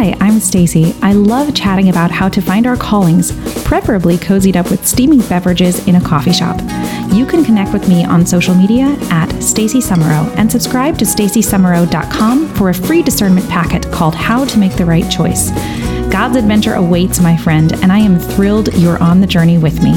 Hi, I'm Stacy. I love chatting about how to find our callings, preferably cozied up with steaming beverages in a coffee shop. You can connect with me on social media at Stacy Sumereau and subscribe to stacysumereau.com for a free discernment packet called How to Make the Right Choice. God's adventure awaits, my friend, and I am thrilled you're on the journey with me.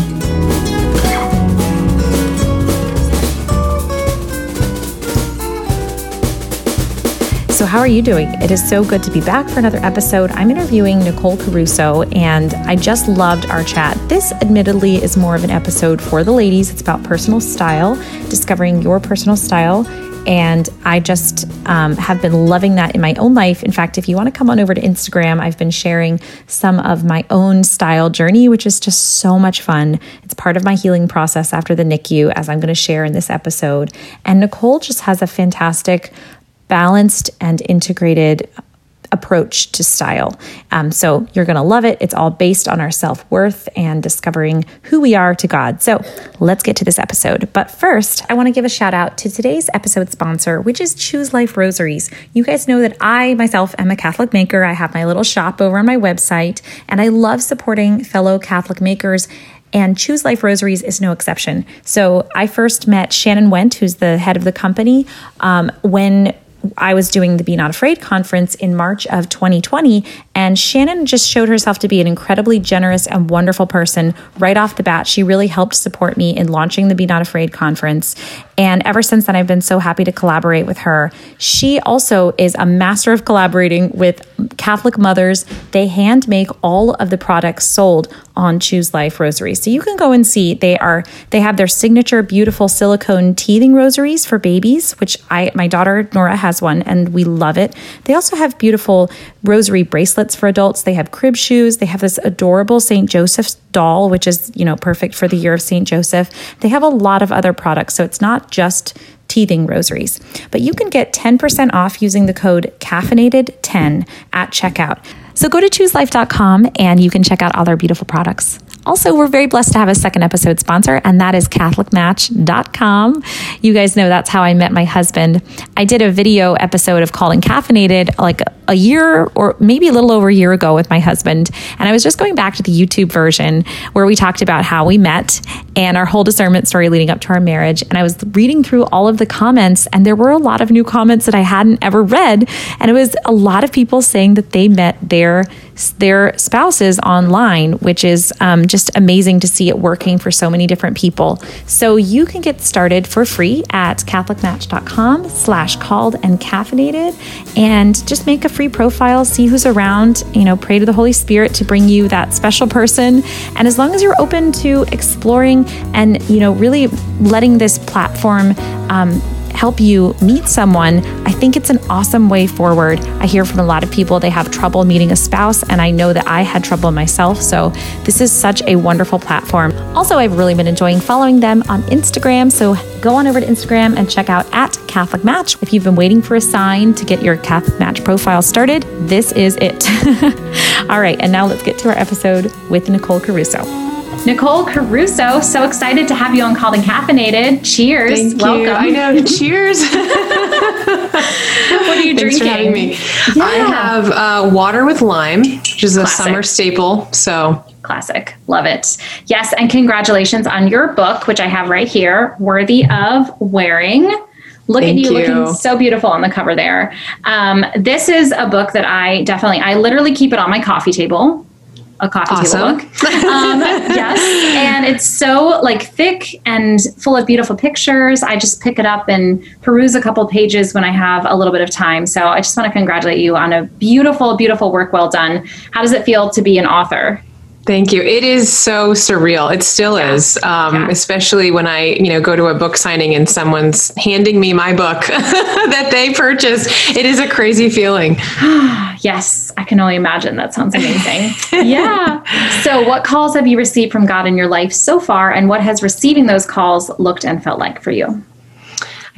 So, how are you doing? It is so good to be back for another episode. I'm interviewing Nicole Caruso, and I just loved our chat. This, admittedly, is more of an episode for the ladies. It's about personal style, discovering your personal style. And I just um, have been loving that in my own life. In fact, if you want to come on over to Instagram, I've been sharing some of my own style journey, which is just so much fun. It's part of my healing process after the NICU, as I'm going to share in this episode. And Nicole just has a fantastic balanced and integrated approach to style. Um, so you're going to love it. It's all based on our self worth and discovering who we are to God. So let's get to this episode. But first, I want to give a shout out to today's episode sponsor, which is Choose Life Rosaries. You guys know that I myself am a Catholic maker. I have my little shop over on my website, and I love supporting fellow Catholic makers and Choose Life Rosaries is no exception. So I first met Shannon Went, who's the head of the company, um, when I was doing the Be Not Afraid conference in March of 2020, and Shannon just showed herself to be an incredibly generous and wonderful person right off the bat. She really helped support me in launching the Be Not Afraid conference. And ever since then, I've been so happy to collaborate with her. She also is a master of collaborating with Catholic mothers. They hand make all of the products sold on Choose Life rosaries. So you can go and see they are they have their signature beautiful silicone teething rosaries for babies, which I my daughter Nora has one and we love it. They also have beautiful rosary bracelets for adults. They have crib shoes. They have this adorable St. Joseph's doll, which is, you know, perfect for the year of St. Joseph. They have a lot of other products, so it's not just teething rosaries. But you can get 10% off using the code caffeinated10 at checkout. So go to chooselife.com and you can check out all their beautiful products. Also, we're very blessed to have a second episode sponsor, and that is CatholicMatch.com. You guys know that's how I met my husband. I did a video episode of Calling Caffeinated like a year or maybe a little over a year ago with my husband. And I was just going back to the YouTube version where we talked about how we met and our whole discernment story leading up to our marriage. And I was reading through all of the comments, and there were a lot of new comments that I hadn't ever read. And it was a lot of people saying that they met their their spouses online, which is um, just amazing to see it working for so many different people. So you can get started for free at catholicmatch.com slash called and caffeinated and just make a free profile, see who's around, you know, pray to the Holy Spirit to bring you that special person. And as long as you're open to exploring and, you know, really letting this platform um, help you meet someone, I think it's an awesome way forward. I hear from a lot of people they have trouble meeting a spouse, and I know that I had trouble myself. So, this is such a wonderful platform. Also, I've really been enjoying following them on Instagram. So, go on over to Instagram and check out at Catholic Match. If you've been waiting for a sign to get your Catholic Match profile started, this is it. All right, and now let's get to our episode with Nicole Caruso. Nicole Caruso, so excited to have you on Called and Caffeinated. Cheers. Thank Welcome. You. I know. Cheers. what are you Thanks drinking? for having me. Yeah. I have uh, water with lime, which is Classic. a summer staple. So Classic. Love it. Yes. And congratulations on your book, which I have right here Worthy of Wearing. Look Thank at you, you, looking so beautiful on the cover there. Um, this is a book that I definitely, I literally keep it on my coffee table a coffee awesome. table book. Um, yes, and it's so like thick and full of beautiful pictures. I just pick it up and peruse a couple pages when I have a little bit of time. So I just want to congratulate you on a beautiful, beautiful work. Well done. How does it feel to be an author? Thank you. It is so surreal. It still yeah. is, um, yeah. especially when I, you know, go to a book signing and someone's handing me my book that they purchased. It is a crazy feeling. yes, I can only imagine. That sounds amazing. yeah. So, what calls have you received from God in your life so far, and what has receiving those calls looked and felt like for you?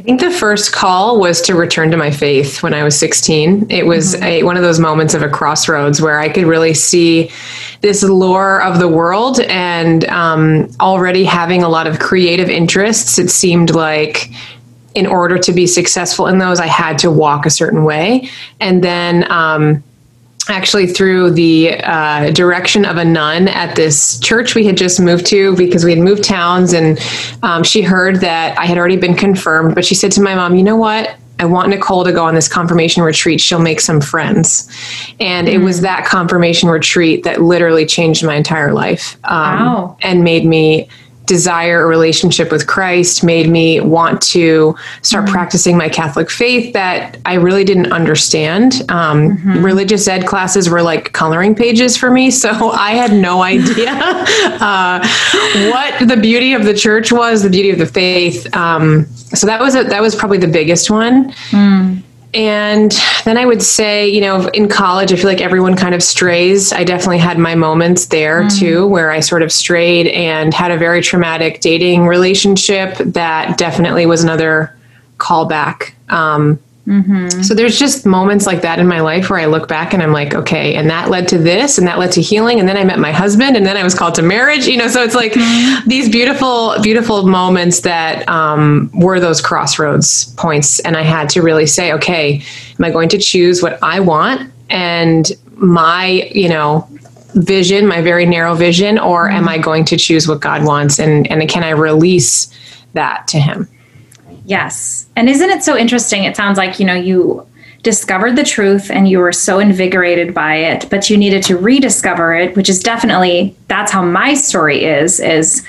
I think the first call was to return to my faith when I was 16. It was mm-hmm. a, one of those moments of a crossroads where I could really see this lore of the world and um, already having a lot of creative interests. It seemed like in order to be successful in those, I had to walk a certain way. And then, um, actually through the uh, direction of a nun at this church we had just moved to because we had moved towns and um, she heard that i had already been confirmed but she said to my mom you know what I want Nicole to go on this confirmation retreat. She'll make some friends. And mm-hmm. it was mm. that confirmation retreat that literally changed my entire life um, wow. and made me desire a relationship with Christ made me want to start mm-hmm. practicing my Catholic faith that I really didn't understand. Um, mm-hmm. Religious ed classes were like coloring pages for me, so I had no idea uh, what the beauty of the church was, the beauty of the faith. Um, so that was a, that was probably the biggest one. Mm. And then I would say, you know, in college, I feel like everyone kind of strays. I definitely had my moments there mm. too, where I sort of strayed and had a very traumatic dating relationship that definitely was another callback. Um, Mm-hmm. So there's just moments like that in my life where I look back and I'm like, okay, and that led to this, and that led to healing, and then I met my husband, and then I was called to marriage. You know, so it's like mm-hmm. these beautiful, beautiful moments that um, were those crossroads points, and I had to really say, okay, am I going to choose what I want and my, you know, vision, my very narrow vision, or mm-hmm. am I going to choose what God wants, and and can I release that to Him? Yes. And isn't it so interesting? It sounds like, you know, you discovered the truth and you were so invigorated by it, but you needed to rediscover it, which is definitely that's how my story is is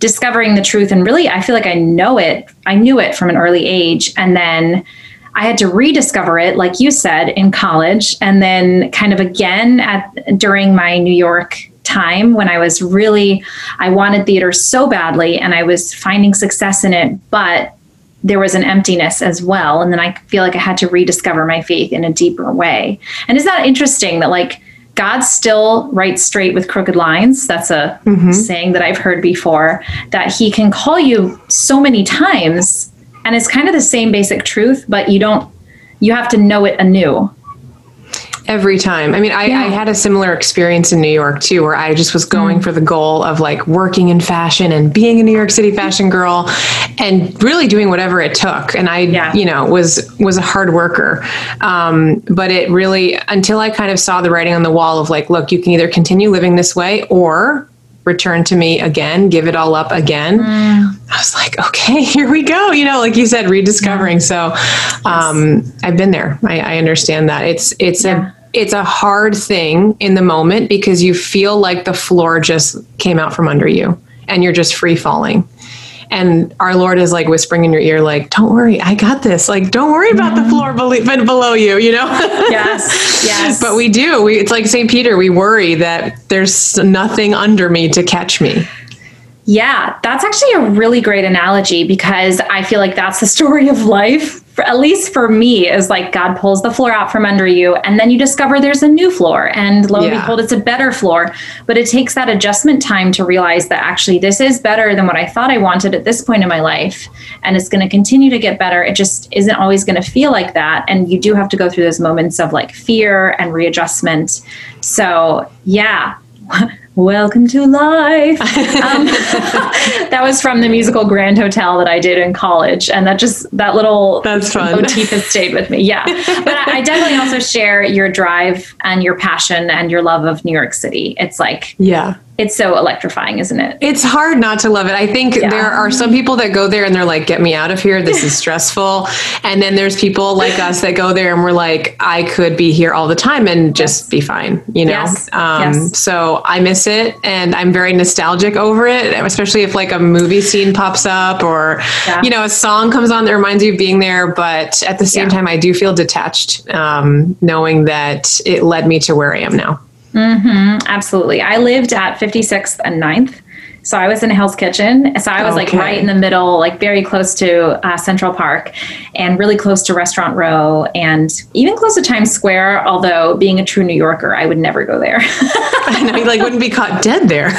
discovering the truth and really I feel like I know it. I knew it from an early age and then I had to rediscover it like you said in college and then kind of again at during my New York time when I was really I wanted theater so badly and I was finding success in it, but there was an emptiness as well. And then I feel like I had to rediscover my faith in a deeper way. And is that interesting that like God still writes straight with crooked lines? That's a mm-hmm. saying that I've heard before, that he can call you so many times and it's kind of the same basic truth, but you don't, you have to know it anew every time. I mean, I, yeah. I, had a similar experience in New York too, where I just was going mm. for the goal of like working in fashion and being a New York City fashion girl and really doing whatever it took. And I, yeah. you know, was, was a hard worker. Um, but it really, until I kind of saw the writing on the wall of like, look, you can either continue living this way or return to me again, give it all up again. Mm. I was like, okay, here we go. You know, like you said, rediscovering. So um, yes. I've been there. I, I, understand that. It's it's yeah. a it's a hard thing in the moment because you feel like the floor just came out from under you and you're just free falling and our lord is like whispering in your ear like don't worry i got this. Like don't worry about the floor below, below you you know? Yes yes. But we do. We, it's like st peter we worry that there's nothing under me to catch me yeah that's actually a really great analogy because i feel like that's the story of life for, at least for me, is like God pulls the floor out from under you, and then you discover there's a new floor, and lo and yeah. behold, it's a better floor. But it takes that adjustment time to realize that actually this is better than what I thought I wanted at this point in my life, and it's going to continue to get better. It just isn't always going to feel like that, and you do have to go through those moments of like fear and readjustment. So, yeah. welcome to life. Um, that was from the musical Grand Hotel that I did in college. And that just, that little That's fun. motif has stayed with me. Yeah. But I, I definitely also share your drive and your passion and your love of New York City. It's like, yeah it's so electrifying, isn't it? It's hard not to love it. I think yeah. there are some people that go there and they're like, get me out of here. This is stressful. And then there's people like us that go there and we're like, I could be here all the time and just yes. be fine, you know? Yes. Um, yes. So I miss it and I'm very nostalgic over it, especially if like a movie scene pops up or, yeah. you know, a song comes on that reminds you of being there. But at the same yeah. time, I do feel detached um, knowing that it led me to where I am now. Mm-hmm, absolutely. I lived at 56th and 9th. So I was in Hell's Kitchen. So I was okay. like right in the middle, like very close to uh, Central Park and really close to Restaurant Row and even close to Times Square. Although being a true New Yorker, I would never go there. I know, you like wouldn't be caught dead there.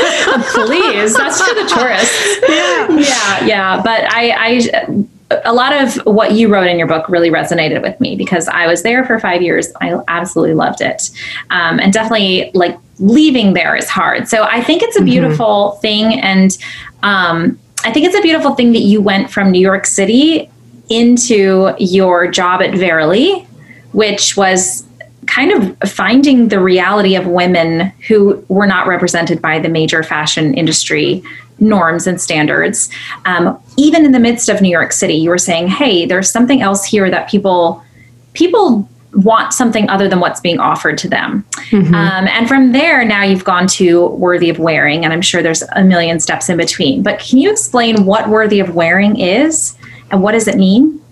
Please, that's for the tourists. Yeah, yeah, yeah. But I, I a lot of what you wrote in your book really resonated with me because I was there for five years. I absolutely loved it. Um, and definitely like leaving there is hard. So I think it's a mm-hmm. beautiful mm-hmm. thing. And um, I think it's a beautiful thing that you went from New York City into your job at Verily, which was kind of finding the reality of women who were not represented by the major fashion industry norms and standards. Um, even in the midst of New York City, you were saying, "Hey, there's something else here that people people want something other than what's being offered to them." Mm-hmm. Um, and from there, now you've gone to worthy of wearing, and I'm sure there's a million steps in between. But can you explain what worthy of wearing is and what does it mean?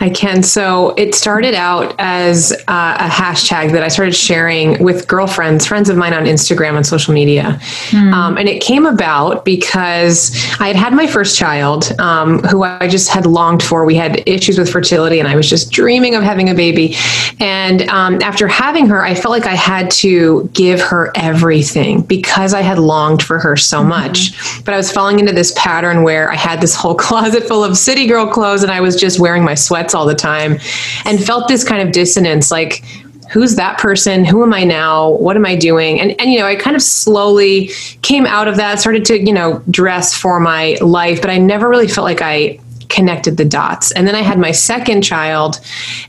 I can. So it started out as uh, a hashtag that I started sharing with girlfriends, friends of mine on Instagram and social media. Mm. Um, and it came about because I had had my first child, um, who I just had longed for. We had issues with fertility, and I was just dreaming of having a baby. And um, after having her, I felt like I had to give her everything because I had longed for her so mm-hmm. much. But I was falling into this pattern where I had this whole closet full of city girl clothes, and I was just wearing my sweats all the time and felt this kind of dissonance like who's that person? Who am i now? What am i doing? And and you know i kind of slowly came out of that started to you know dress for my life but i never really felt like i connected the dots. And then i had my second child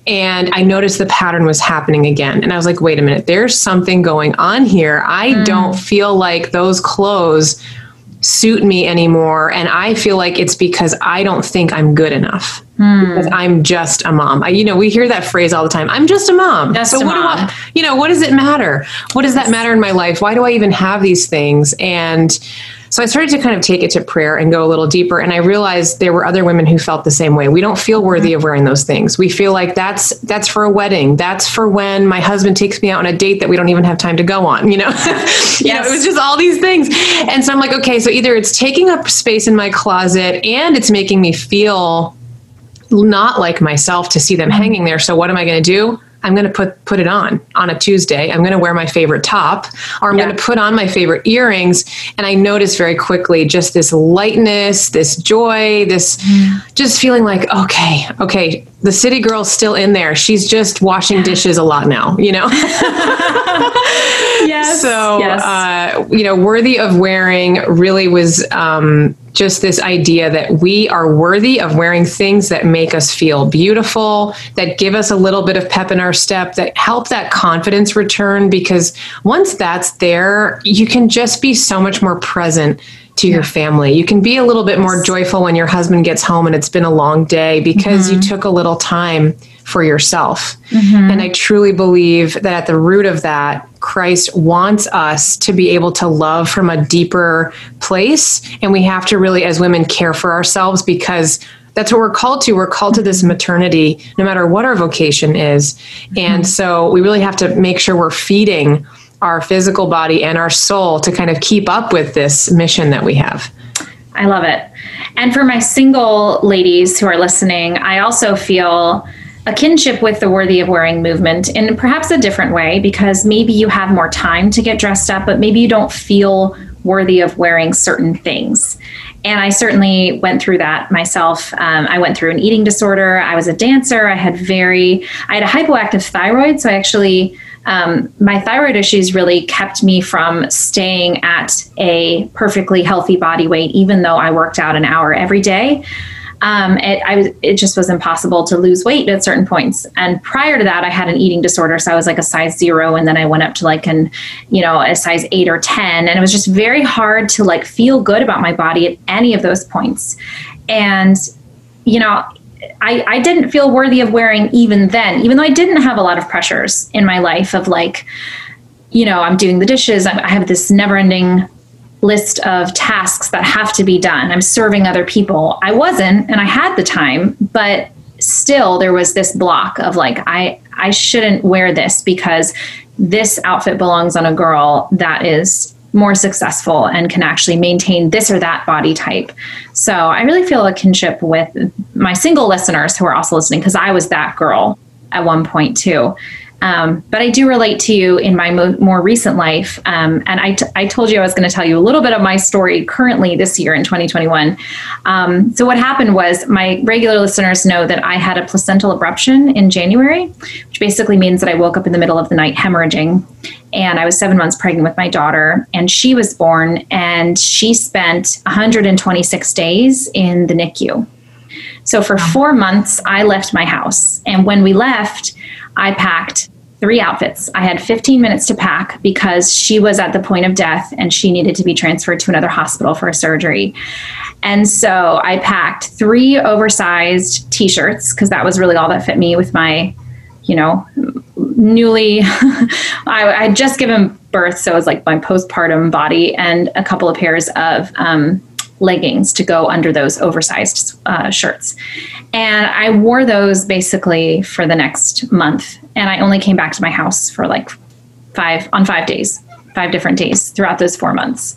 and i noticed the pattern was happening again. And i was like wait a minute there's something going on here. I mm. don't feel like those clothes suit me anymore and i feel like it's because i don't think i'm good enough hmm. because i'm just a mom I, you know we hear that phrase all the time i'm just a mom just so a what mom. do i you know what does it matter what does that matter in my life why do i even have these things and so I started to kind of take it to prayer and go a little deeper. And I realized there were other women who felt the same way. We don't feel worthy of wearing those things. We feel like that's that's for a wedding. That's for when my husband takes me out on a date that we don't even have time to go on. You know, yes. you know, it was just all these things. And so I'm like, okay, so either it's taking up space in my closet and it's making me feel not like myself to see them hanging there. So what am I going to do? I'm going to put put it on on a Tuesday. I'm going to wear my favorite top, or I'm yeah. going to put on my favorite earrings. And I notice very quickly just this lightness, this joy, this mm. just feeling like okay, okay, the city girl's still in there. She's just washing dishes a lot now, you know. yes. So, yes. Uh, you know, worthy of wearing really was um, just this idea that we are worthy of wearing things that make us feel beautiful, that give us a little bit of pep in our step, that help that confidence return. Because once that's there, you can just be so much more present to yeah. your family. You can be a little bit more joyful when your husband gets home and it's been a long day because mm-hmm. you took a little time for yourself. Mm-hmm. And I truly believe that at the root of that, Christ wants us to be able to love from a deeper place. And we have to really, as women, care for ourselves because that's what we're called to. We're called to this mm-hmm. maternity, no matter what our vocation is. And mm-hmm. so we really have to make sure we're feeding our physical body and our soul to kind of keep up with this mission that we have. I love it. And for my single ladies who are listening, I also feel a kinship with the worthy of wearing movement in perhaps a different way because maybe you have more time to get dressed up, but maybe you don't feel worthy of wearing certain things. And I certainly went through that myself. Um, I went through an eating disorder. I was a dancer. I had very, I had a hypoactive thyroid. So I actually um, my thyroid issues really kept me from staying at a perfectly healthy body weight, even though I worked out an hour every day. Um, it, I, it just was impossible to lose weight at certain points. And prior to that, I had an eating disorder. So I was like a size zero. And then I went up to like an, you know, a size eight or 10. And it was just very hard to like feel good about my body at any of those points. And, you know, I, I didn't feel worthy of wearing even then, even though I didn't have a lot of pressures in my life of like, you know, I'm doing the dishes, I have this never ending list of tasks that have to be done. I'm serving other people. I wasn't, and I had the time, but still there was this block of like, I, I shouldn't wear this because this outfit belongs on a girl that is more successful and can actually maintain this or that body type. So I really feel a kinship with my single listeners who are also listening because I was that girl at one point too. Um, but I do relate to you in my mo- more recent life. Um, and I, t- I told you I was going to tell you a little bit of my story currently this year in 2021. Um, so, what happened was my regular listeners know that I had a placental abruption in January, which basically means that I woke up in the middle of the night hemorrhaging. And I was seven months pregnant with my daughter, and she was born, and she spent 126 days in the NICU. So, for four months, I left my house. And when we left, I packed three outfits. I had 15 minutes to pack because she was at the point of death and she needed to be transferred to another hospital for a surgery. And so I packed three oversized t shirts because that was really all that fit me with my, you know, newly, I had just given birth. So it was like my postpartum body and a couple of pairs of um, leggings to go under those oversized uh, shirts. And I wore those basically for the next month. And I only came back to my house for like five, on five days, five different days throughout those four months.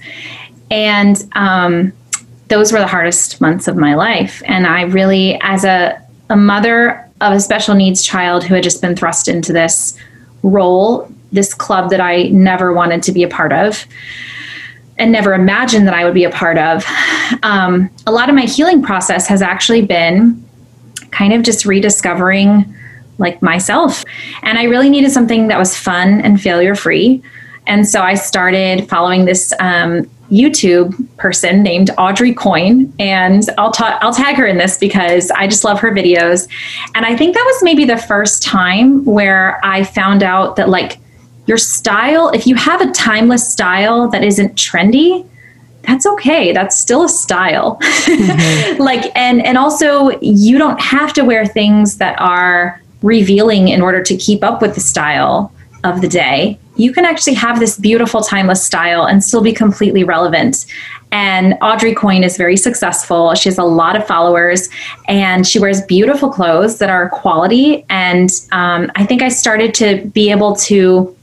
And um, those were the hardest months of my life. And I really, as a, a mother of a special needs child who had just been thrust into this role, this club that I never wanted to be a part of, and never imagined that I would be a part of. Um, a lot of my healing process has actually been kind of just rediscovering like myself. And I really needed something that was fun and failure free. And so I started following this um, YouTube person named Audrey Coyne, and I'll ta- I'll tag her in this because I just love her videos. And I think that was maybe the first time where I found out that like your style, if you have a timeless style that isn't trendy, that's okay. That's still a style. Mm-hmm. like and and also you don't have to wear things that are revealing in order to keep up with the style of the day. You can actually have this beautiful timeless style and still be completely relevant. And Audrey Coyne is very successful. She has a lot of followers and she wears beautiful clothes that are quality. And um, I think I started to be able to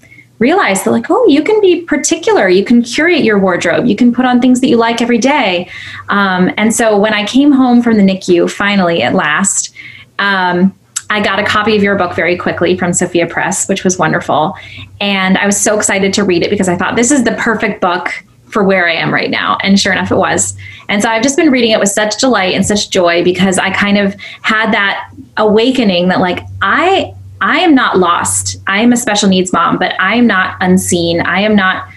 realize that like oh you can be particular you can curate your wardrobe you can put on things that you like every day um, and so when i came home from the nicu finally at last um, I got a copy of your book very quickly from Sophia Press, which was wonderful. And I was so excited to read it because I thought this is the perfect book for where I am right now. And sure enough, it was. And so I've just been reading it with such delight and such joy because I kind of had that awakening that, like, I I am not lost. I am a special needs mom, but I am not unseen. I am not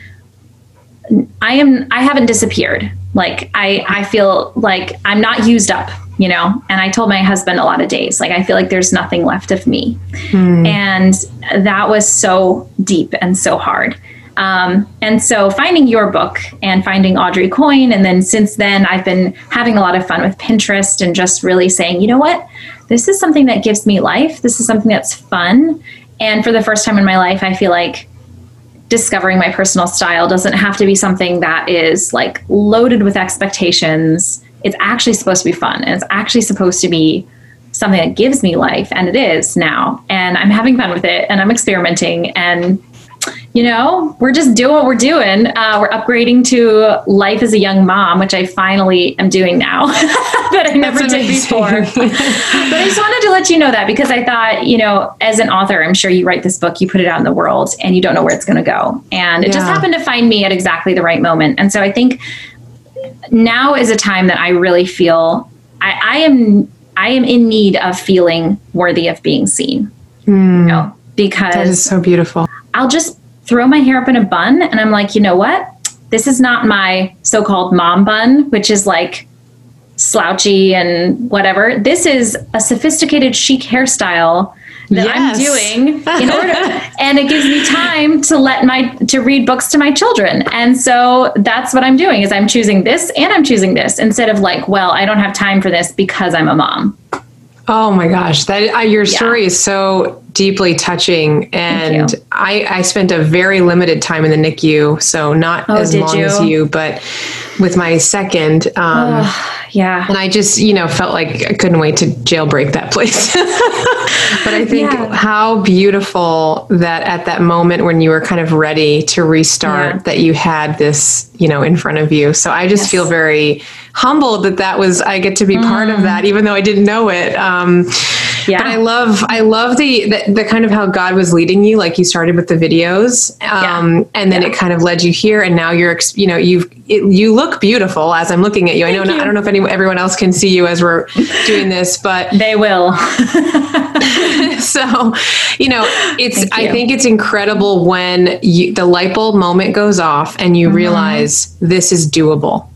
I am I haven't disappeared. Like I I feel like I'm not used up, you know. And I told my husband a lot of days like I feel like there's nothing left of me. Hmm. And that was so deep and so hard. Um, and so finding your book and finding Audrey Coyne, and then since then I've been having a lot of fun with Pinterest and just really saying, you know what, this is something that gives me life. This is something that's fun. And for the first time in my life, I feel like discovering my personal style doesn't have to be something that is like loaded with expectations. It's actually supposed to be fun and it's actually supposed to be something that gives me life and it is now and i'm having fun with it and i'm experimenting and you know, we're just doing what we're doing. Uh, we're upgrading to life as a young mom, which I finally am doing now that I never did before. but I just wanted to let you know that because I thought, you know, as an author, I'm sure you write this book, you put it out in the world, and you don't know where it's going to go. And it yeah. just happened to find me at exactly the right moment. And so I think now is a time that I really feel I, I am I am in need of feeling worthy of being seen. Mm. You know, because that is so beautiful. I'll just throw my hair up in a bun and I'm like, you know what? This is not my so called mom bun, which is like slouchy and whatever. This is a sophisticated chic hairstyle that yes. I'm doing in order and it gives me time to let my to read books to my children. And so that's what I'm doing is I'm choosing this and I'm choosing this instead of like, well, I don't have time for this because I'm a mom. Oh my gosh, that uh, your story yeah. is so deeply touching, and I, I spent a very limited time in the NICU, so not oh, as long you? as you, but with my second. Um, oh, yeah, and I just you know felt like I couldn't wait to jailbreak that place. but I think yeah. how beautiful that at that moment when you were kind of ready to restart, yeah. that you had this you know in front of you. So I just yes. feel very humbled that that was I get to be mm. part of that, mm. even though I didn't know it. Um, yeah. But I love I love the, the, the kind of how God was leading you. Like you started with the videos, um, yeah. and then yeah. it kind of led you here, and now you're you know you've it, you look beautiful as I'm looking at you. Thank I know you. I don't know if anyone everyone else can see you as we're doing this, but they will. so, you know, it's you. I think it's incredible when you, the light bulb moment goes off and you mm-hmm. realize this is doable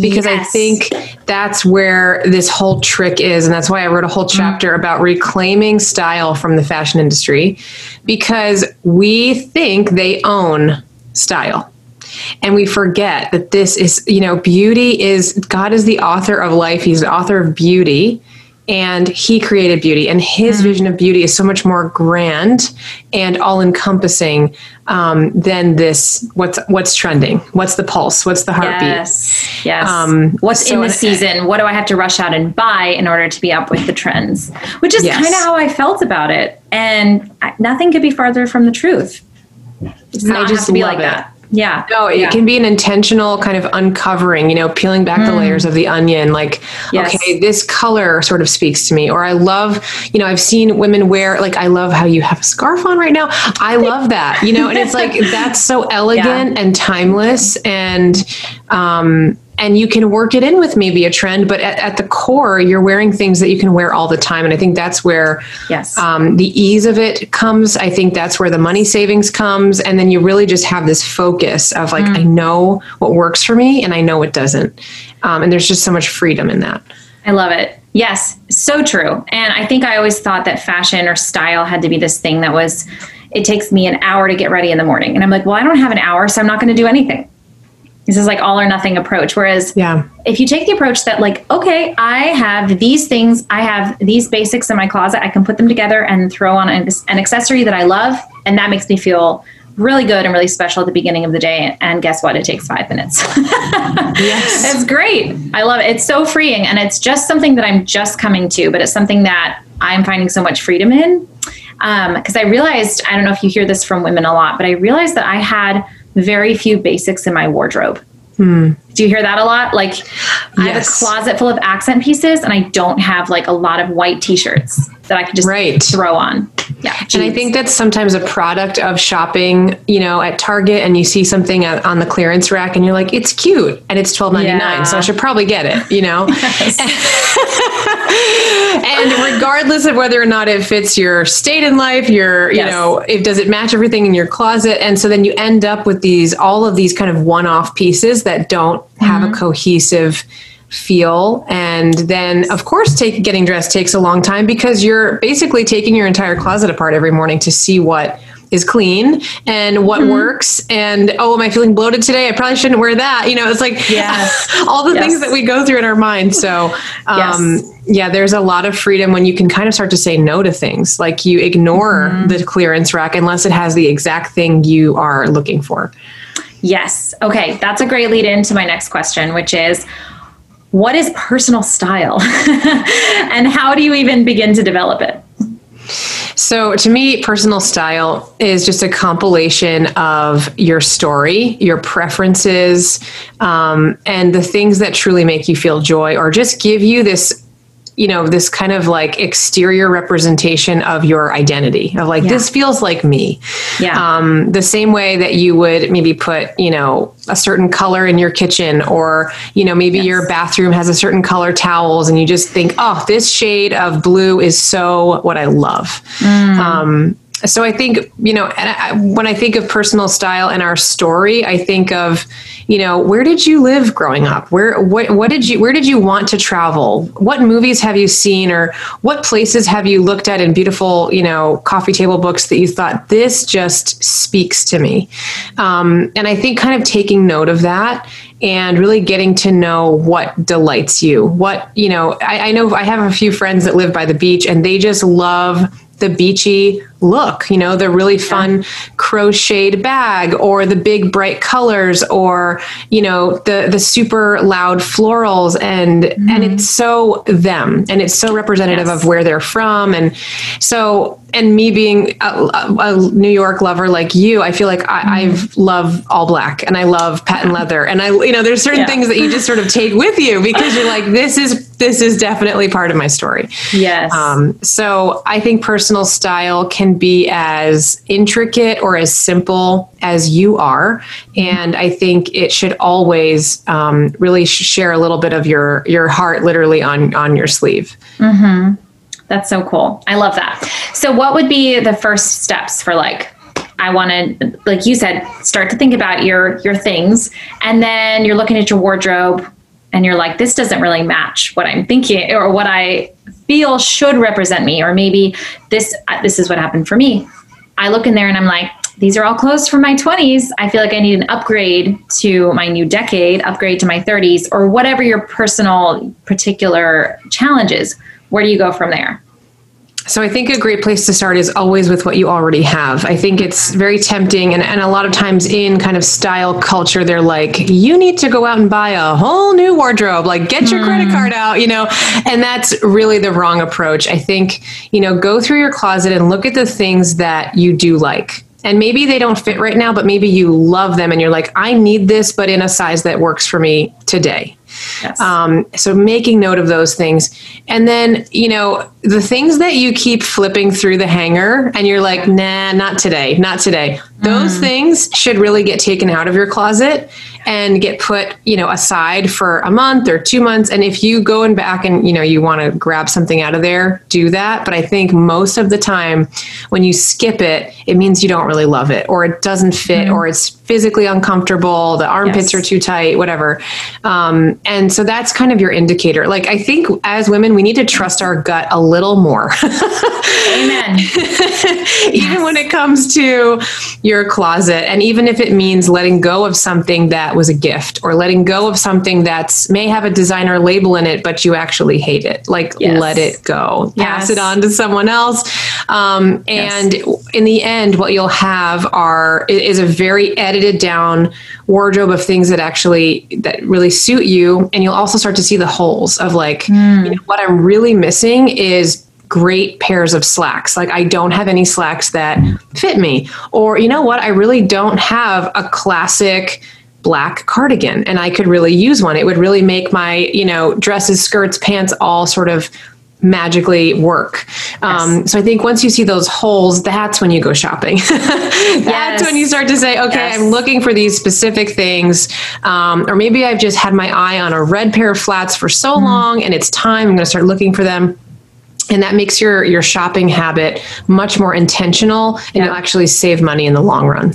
because Yes. I think that's where this whole trick is. And that's why I wrote a whole mm. chapter about reclaiming style from the fashion industry because we think they own style. And we forget that this is, you know, beauty is God is the author of life. He's the author of beauty and he created beauty and his vision of beauty is so much more grand and all encompassing um, than this what's what's trending what's the pulse what's the heartbeat Yes. Yes. Um, What's so in the season? What do I have to rush out and buy in order to be up with the trends? Which is Yes. kind of how I felt about it. And I, nothing could be farther from the truth. it's not just have to be love like it. that. Yeah. No, it Yeah. can be an intentional kind of uncovering, you know, peeling back the layers of the onion. Like, Yes. okay, this color sort of speaks to me. Or I love, you know, I've seen women wear, like, I love how you have a scarf on right now. I love that, you know, and it's like, that's so elegant and timeless. And, um, and you can work it in with maybe a trend, but at, at the core, you're wearing things that you can wear all the time. And I think that's where Yes. um, the ease of it comes. I think that's where the money savings comes, and then you really just have this focus of like, I know what works for me, and I know it doesn't, um, and there's just so much freedom in that. I love it. Yes, so true. And I think I always thought that fashion or style had to be this thing that was, it takes me an hour to get ready in the morning. And I'm like, well, I don't have an hour, so I'm not going to do anything. This is like all or nothing approach. Whereas Yeah, if you take the approach that, like, okay, I have these things, I have these basics in my closet, I can put them together and throw on an, an accessory that I love. And that makes me feel really good and really special at the beginning of the day. And guess what? It takes five minutes. yes, It's great. I love it. It's so freeing. And it's just something that I'm just coming to, but it's something that I'm finding so much freedom in. Um, because I realized, I don't know if you hear this from women a lot, but I realized that I had very few basics in my wardrobe. Hmm. Do you hear that a lot? Like, I have a closet full of accent pieces, and I don't have like a lot of white T-shirts that I can just Right. throw on. Yeah, and I think that's sometimes a product of shopping, you know, at Target, and you see something at, on the clearance rack, and you're like, it's cute, and it's twelve ninety nine, Yeah. so I should probably get it, you know. and regardless of whether or not it fits your state in life your you Yes. know if does it match everything in your closet? And so then you end up with these all of these kind of one-off pieces that don't have a mm-hmm. cohesive feel. And then of course take getting dressed takes a long time because you're basically taking your entire closet apart every morning to see what is clean and what works and oh am i feeling bloated today i probably shouldn't wear that you know it's like Yes. all the Yes. things that we go through in our mind so um, Yes. yeah, there's a lot of freedom when you can kind of start to say no to things. Like you ignore Mm-hmm. the clearance rack unless it has the exact thing you are looking for. Yes. Okay. That's a great lead into my next question, which is what is personal style? and how do you even begin to develop it? So, to me, personal style is just a compilation of your story, your preferences, um, and the things that truly make you feel joy or just give you this you know this kind of like exterior representation of your identity of like Yeah. this feels like me Yeah. um, the same way that you would maybe put you know a certain color in your kitchen or you know maybe your bathroom has a certain color towels and you just think oh this shade of blue is so what i love um, so I think you know, I, when I think of personal style and our story, I think of you know, where did you live growing up? Where what what did you where did you want to travel? What movies have you seen, or what places have you looked at in beautiful you know coffee table books that you thought this just speaks to me? Um, and I think kind of taking note of that and really getting to know what delights you. What you know, I, I know I have a few friends that live by the beach, and they just love the beachy look, you know, the really fun crocheted bag or the big bright colors or, you know, the the super loud florals and and it's so them and it's so representative Yes. of where they're from and so and me being a, a, New York lover like you, I feel like I, I've love all black and I love patent leather and I, you know, there's certain Yeah. things that you just sort of take with you because you're like, this is this is definitely part of my story. Yes. Um, so I think personal style can be as intricate or as simple as you are, and I think it should always um, really share a little bit of your your heart, literally on on your sleeve. That's so cool. I love that. So, what would be the first steps for like? I want to, like you said, start to think about your your things, and then you're looking at your wardrobe, and you're like, this doesn't really match what I'm thinking or what I feel should represent me, or maybe this uh, this is what happened for me. I look in there and I'm like, these are all clothes from my 20s. I feel like I need an upgrade to my new decade, upgrade to my 30s, or whatever your personal particular challenges. Where do you go from there? So I think a great place to start is always with what you already have. I think it's very tempting and, and a lot of times in kind of style culture, they're like, you need to go out and buy a whole new wardrobe, like get your mm. credit card out, you know, and that's really the wrong approach. I think, you know, go through your closet and look at the things that you do like and maybe they don't fit right now, but maybe you love them and you're like, I need this, but in a size that works for me today. Yes. Um, so making note of those things. And then, you know, the things that you keep flipping through the hanger and you're like, nah, not today, not today. Those mm. things should really get taken out of your closet and get put, you know, aside for a month or two months. And if you go and back and, you know, you want to grab something out of there, do that. But I think most of the time when you skip it, it means you don't really love it or it doesn't fit mm. or it's physically uncomfortable, the armpits yes. are too tight, whatever. Um, and so that's kind of your indicator. Like, I think as women, we need to trust our gut a little more. Amen. even yes. when it comes to your closet, and even if it means letting go of something that was a gift or letting go of something that's may have a designer label in it, but you actually hate it. Like, yes. let it go, pass it on to someone else. Um, and in the end, what you'll have are is a very edited down wardrobe of things that actually that really suit you and you'll also start to see the holes of like mm. you know, what i'm really missing is great pairs of slacks like i don't have any slacks that fit me or you know what i really don't have a classic black cardigan and i could really use one it would really make my you know dresses skirts pants all sort of magically work. Um. So I think once you see those holes, that's when you go shopping. that's yes. when you start to say, okay, yes. I'm looking for these specific things. Um, or maybe I've just had my eye on a red pair of flats for so mm-hmm. long and it's time. I'm going to start looking for them and that makes your your shopping habit much more intentional and yeah. you'll actually save money in the long run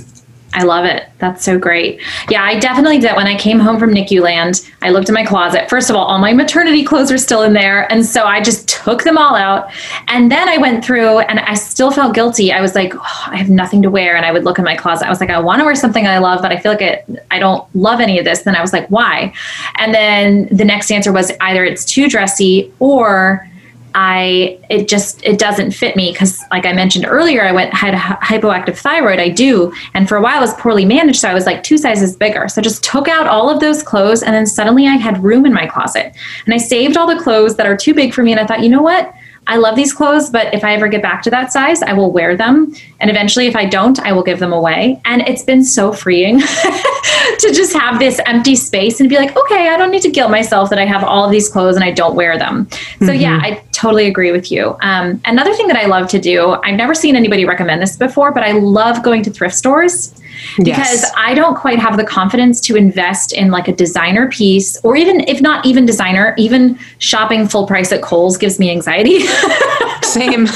I love it. That's so great. Yeah, I definitely did. When I came home from NICU land, I looked in my closet. First of all, all my maternity clothes are still in there. And so I just took them all out. And then I went through and I still felt guilty. I was like, oh, I have nothing to wear. And I would look in my closet. I was like, I want to wear something I love, but I feel like it, I don't love any of this. Then I was like, why? And then the next answer was either it's too dressy or I it just it doesn't fit me because like I mentioned earlier I went had a hypoactive thyroid I do. And for a while I was poorly managed so I was like two sizes bigger. So I just took out all of those clothes and then suddenly I had room in my closet. And I saved all the clothes that are too big for me and I thought you know what I love these clothes, but if I ever get back to that size, I will wear them. And eventually, if I don't, I will give them away. And it's been so freeing to just have this empty space and be like, okay, I don't need to guilt myself that I have all of these clothes and I don't wear them. So, mm-hmm. yeah, I totally agree with you. Um, another thing that I love to do, I've never seen anybody recommend this before, but I love going to thrift stores because yes. I don't quite have the confidence to invest in like a designer piece or even if not even designer, even shopping full price at Kohl's gives me anxiety. Same.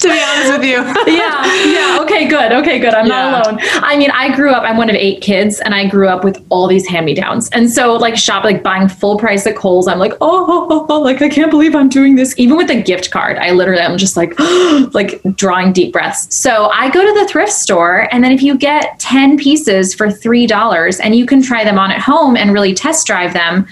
to be honest with you. yeah. Yeah. Okay, good. Okay, good. I'm yeah. not alone. I mean, I grew up, I'm one of eight kids, and I grew up with all these hand-me-downs. And so like shop, like buying full price at Kohl's, I'm like, oh, oh, oh, oh like I can't believe I'm doing this. Even with a gift card, I literally am just like like drawing deep breaths. So I go to the thrift store, and then if you get 10 pieces for three dollars and you can try them on at home and really test drive them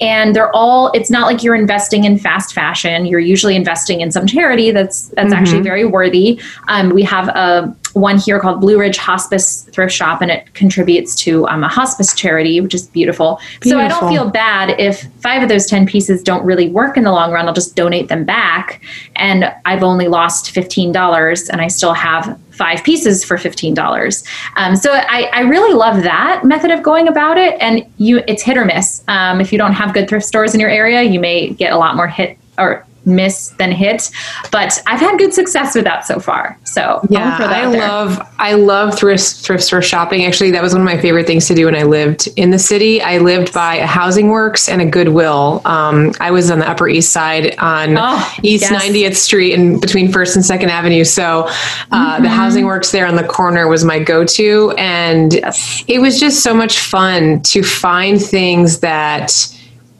and they're all it's not like you're investing in fast fashion. You're usually investing in some charity that's that's mm-hmm. actually very worthy. Um, we have a one here called blue ridge hospice thrift shop and it contributes to um, a hospice charity which is beautiful. beautiful so i don't feel bad if five of those 10 pieces don't really work in the long run. I'll just donate them back. And i've only lost $15 and i still have five pieces for $15. Um, so I, I, really love that method of going about it. And you, it's hit or miss. Um, if you don't have good thrift stores in your area, you may get a lot more hit or miss than hit. But I've had good success with that so far. So yeah, I love I love thrift thrift store shopping. Actually, that was one of my favorite things to do when I lived in the city. I lived by a Housing Works and a Goodwill. Um, I was on the Upper East Side on oh, East yes. 90th Street and between First and Second Avenue. So uh, mm-hmm. the Housing Works there on the corner was my go-to, and yes. it was just so much fun to find things that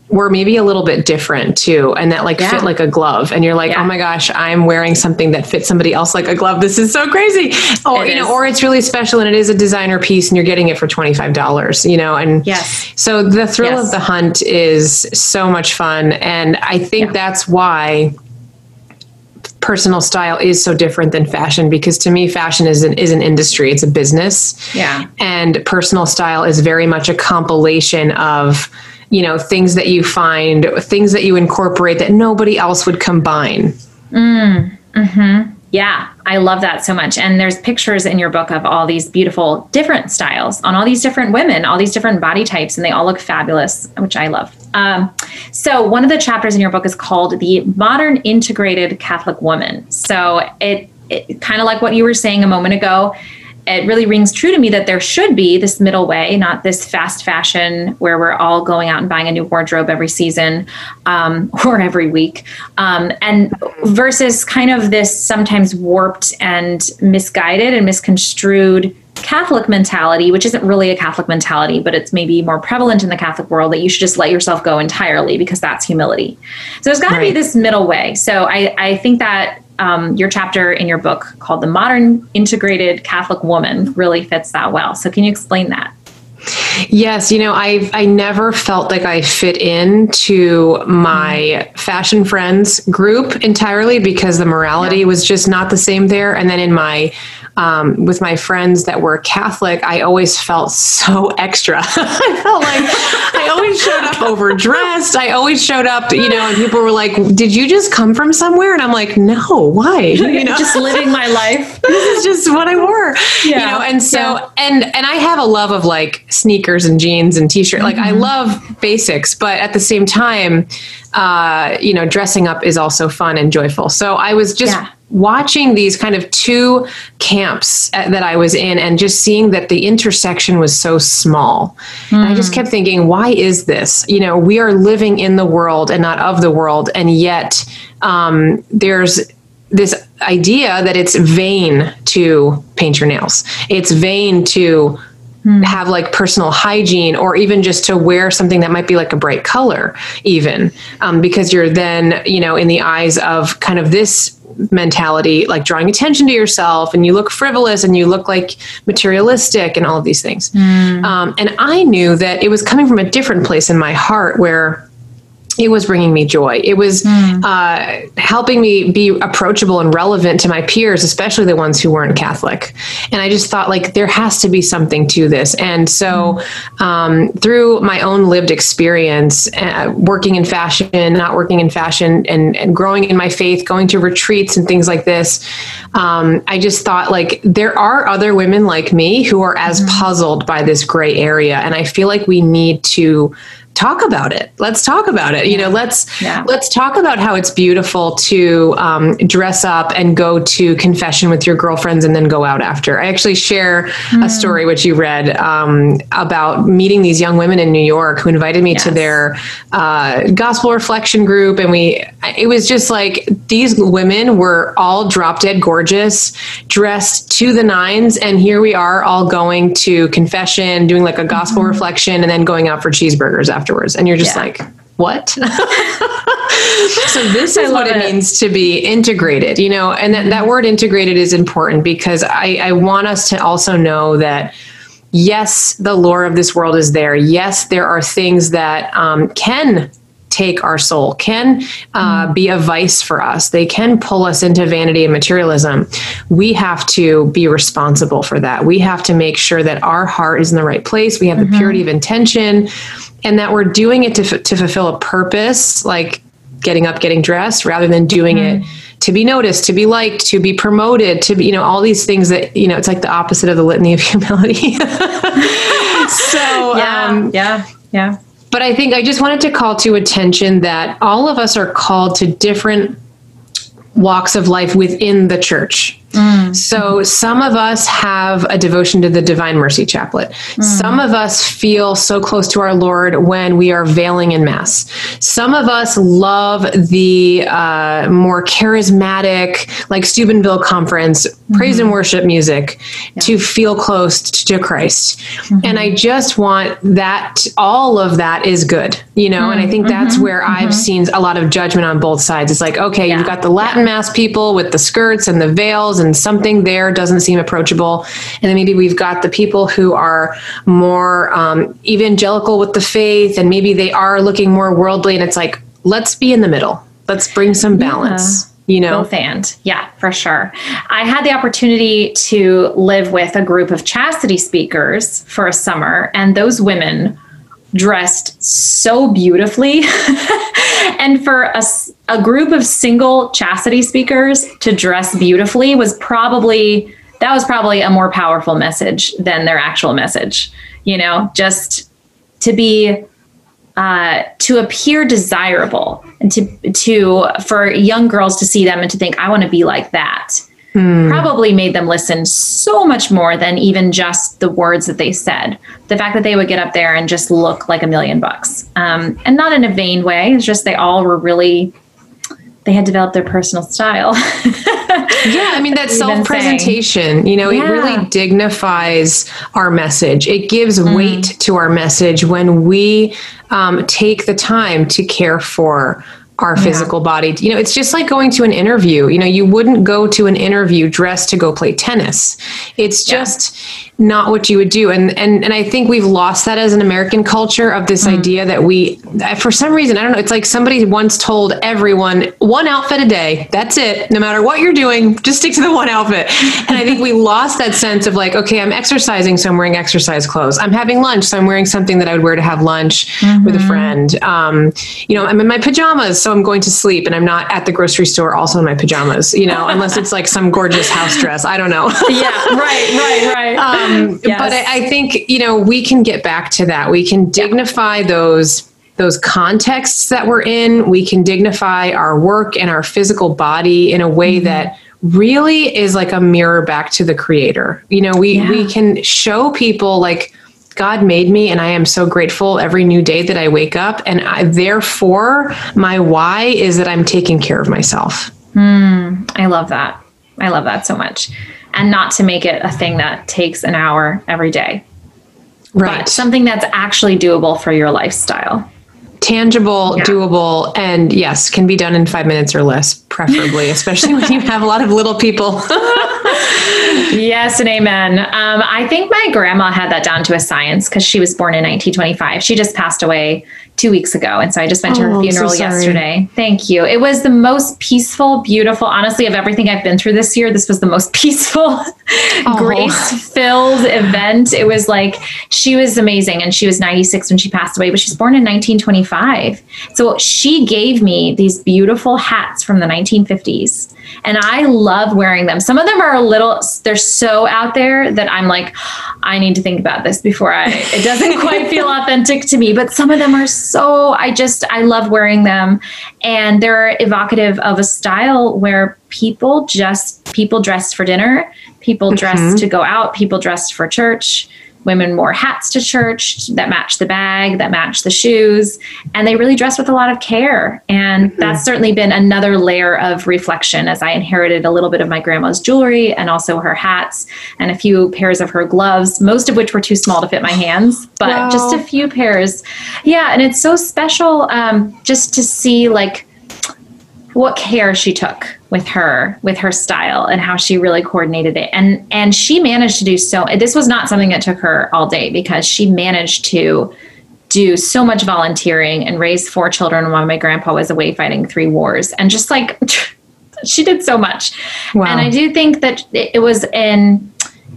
were maybe a little bit different too and that like yeah. fit like a glove and you're like oh yeah. oh my gosh i'm wearing something that fits somebody else like a glove this is so crazy or it you is. know or it's really special and it is a designer piece and you're getting it for $25 you know and yes so the thrill yes. of the hunt is so much fun and i think yeah. that's why personal style is so different than fashion because to me fashion is an is an industry it's a business yeah and personal style is very much a compilation of you know things that you find things that you incorporate that nobody else would combine. Mm, hmm yeah i love that so much. And there's pictures in your book of all these beautiful different styles on all these different women all these different body types and they all look fabulous which i love. Um, so one of the chapters in your book is called the modern integrated catholic woman. So it, it kind of like what you were saying a moment ago it really rings true to me that there should be this middle way, not this fast fashion where we're all going out and buying a new wardrobe every season um, or every week, um, and versus kind of this sometimes warped and misguided and misconstrued Catholic mentality, which isn't really a Catholic mentality, but it's maybe more prevalent in the Catholic world that you should just let yourself go entirely because that's humility. So there's got to right. be this middle way. So I, I think that um, your chapter in your book called The Modern Integrated Catholic Woman really fits that well. So, can you explain that? Yes, you know, I I never felt like I fit into my fashion friends group entirely because the morality yeah. was just not the same there. And then in my um, with my friends that were Catholic, I always felt so extra. I felt like I always showed up overdressed. I always showed up, you know, and people were like, "Did you just come from somewhere?" And I'm like, "No, why?" You know, just living my life. this is just what I wore, yeah. you know. And so, yeah. and and I have a love of like sneakers and jeans and t-shirt. Like I mm-hmm. love basics, but at the same time, uh, you know, dressing up is also fun and joyful. So I was just yeah watching these kind of two camps uh, that I was in and just seeing that the intersection was so small. Mm. I just hmm. kept thinking, why is this? You know, we are living in the world and not of the world. And yet um, there's this idea that it's vain to paint your nails, it's vain to hmm. have like personal hygiene or even just to wear something that might be like a bright color even um, because you're then you know in the eyes of kind of this mentality, like drawing attention to yourself, and you look frivolous and you look like materialistic and all of these things. Mm. Um, and I knew that it was coming from a different place in my heart where it was bringing me joy. It was mm. uh, helping me be approachable and relevant to my peers, especially the ones who weren't Catholic. And I just thought, like, there has to be something to this. And so, mm. um, through my own lived experience, uh, working in fashion, not working in fashion, and, and growing in my faith, going to retreats and things like this, um, I just thought, like, there are other women like me who are as mm. puzzled by this gray area. And I feel like we need to talk about it let's talk about it you know let's yeah. let's talk about how it's beautiful to um, dress up and go to confession with your girlfriends and then go out after i actually share mm. a story which you read um, about meeting these young women in new york who invited me yes. to their uh, gospel reflection group and we it was just like these women were all drop dead gorgeous dressed to the nines and here we are all going to confession doing like a gospel mm-hmm. reflection and then going out for cheeseburgers afterwards. And you're just yeah. like, what? so this is what it, it, means to be integrated, you know, and that, that word integrated is important because I, I want us to also know that yes, the lore of this world is there. Yes, there are things that um, can take our soul, can uh, mm. be a vice for us. They can pull us into vanity and materialism. We have to be responsible for that. We have to make sure that our heart is in the right place. We have mm-hmm. the purity of intention and that we're doing it to, f- to fulfill a purpose, like getting up, getting dressed, rather than doing mm-hmm. it to be noticed, to be liked, to be promoted, to be, you know, all these things that, you know, it's like the opposite of the litany of humility. so, yeah, um, yeah, yeah but I think I just wanted to call to attention that all of us are called to different walks of life within the church. Mm. So some of us have a devotion to the Divine Mercy Chaplet. Mm. Some of us feel so close to our Lord when we are veiling in Mass. Some of us love the uh, more charismatic, like Steubenville Conference, mm-hmm. praise and worship music yeah. to feel close to Christ. Mm-hmm. And I just want that, all of that is good, you know? Mm-hmm. And I think that's mm-hmm. where I've mm-hmm. seen a lot of judgment on both sides. It's like, okay, yeah. you've got the Latin yeah. Mass people with the skirts and the veils and something there doesn't seem approachable. And then maybe we've got the people who are more um, evangelical with the faith, and maybe they are looking more worldly. And it's like, let's be in the middle. Let's bring some balance. Yeah you know both and yeah for sure i had the opportunity to live with a group of chastity speakers for a summer and those women dressed so beautifully. and for a, a group of single chastity speakers to dress beautifully was probably that was probably a more powerful message than their actual message. You know, just to be uh, to appear desirable and to to for young girls to see them and to think I want to be like that hmm. probably made them listen so much more than even just the words that they said. The fact that they would get up there and just look like a million bucks, um, and not in a vain way. It's just they all were really they had developed their personal style. yeah, I mean that self-presentation, you know, yeah. it really dignifies our message. It gives mm. weight to our message when we um, take the time to care for our physical yeah. body. You know, it's just like going to an interview. You know, you wouldn't go to an interview dressed to go play tennis. It's just yeah. Not what you would do. And and and I think we've lost that as an American culture of this mm. idea that we for some reason, I don't know, it's like somebody once told everyone one outfit a day. That's it. No matter what you're doing, just stick to the one outfit. And I think we lost that sense of like, okay, I'm exercising, so I'm wearing exercise clothes. I'm having lunch, so I'm wearing something that I would wear to have lunch mm-hmm. with a mm-hmm. friend. Um, you know, I'm in my pajamas so I'm going to sleep and I'm not at the grocery store also in my pajamas, you know, unless it's like some gorgeous house dress. I don't know. yeah, right, right, right. Um, yes. But I, I think, you know, we can get back to that. We can dignify yeah. those those contexts that we're in. We can dignify our work and our physical body in a way mm-hmm. that really is like a mirror back to the creator. You know, we yeah. we can show people like God made me, and I am so grateful every new day that I wake up. And I, therefore, my why is that I'm taking care of myself. Mm, I love that. I love that so much. And not to make it a thing that takes an hour every day, right? But something that's actually doable for your lifestyle tangible, yeah. doable, and yes, can be done in five minutes or less, preferably, especially when you have a lot of little people. yes, and amen. Um, I think my grandma had that down to a science because she was born in 1925. She just passed away two weeks ago. And so I just went to her oh, funeral so yesterday. Thank you. It was the most peaceful, beautiful, honestly, of everything I've been through this year. This was the most peaceful, oh. grace filled event. It was like she was amazing. And she was 96 when she passed away, but she was born in 1925. So she gave me these beautiful hats from the 1950s and I love wearing them. Some of them are a little, they're so out there that I'm like, I need to think about this before I, it doesn't quite feel authentic to me. But some of them are so, I just, I love wearing them. And they're evocative of a style where people just, people dressed for dinner, people dressed mm-hmm. to go out, people dressed for church women wore hats to church that matched the bag, that matched the shoes, and they really dressed with a lot of care. And mm-hmm. that's certainly been another layer of reflection as I inherited a little bit of my grandma's jewelry and also her hats and a few pairs of her gloves, most of which were too small to fit my hands, but wow. just a few pairs. Yeah, and it's so special um, just to see like what care she took with her with her style and how she really coordinated it. And and she managed to do so this was not something that took her all day because she managed to do so much volunteering and raise four children while my grandpa was away fighting three wars. And just like she did so much. Wow. and i do think that it was in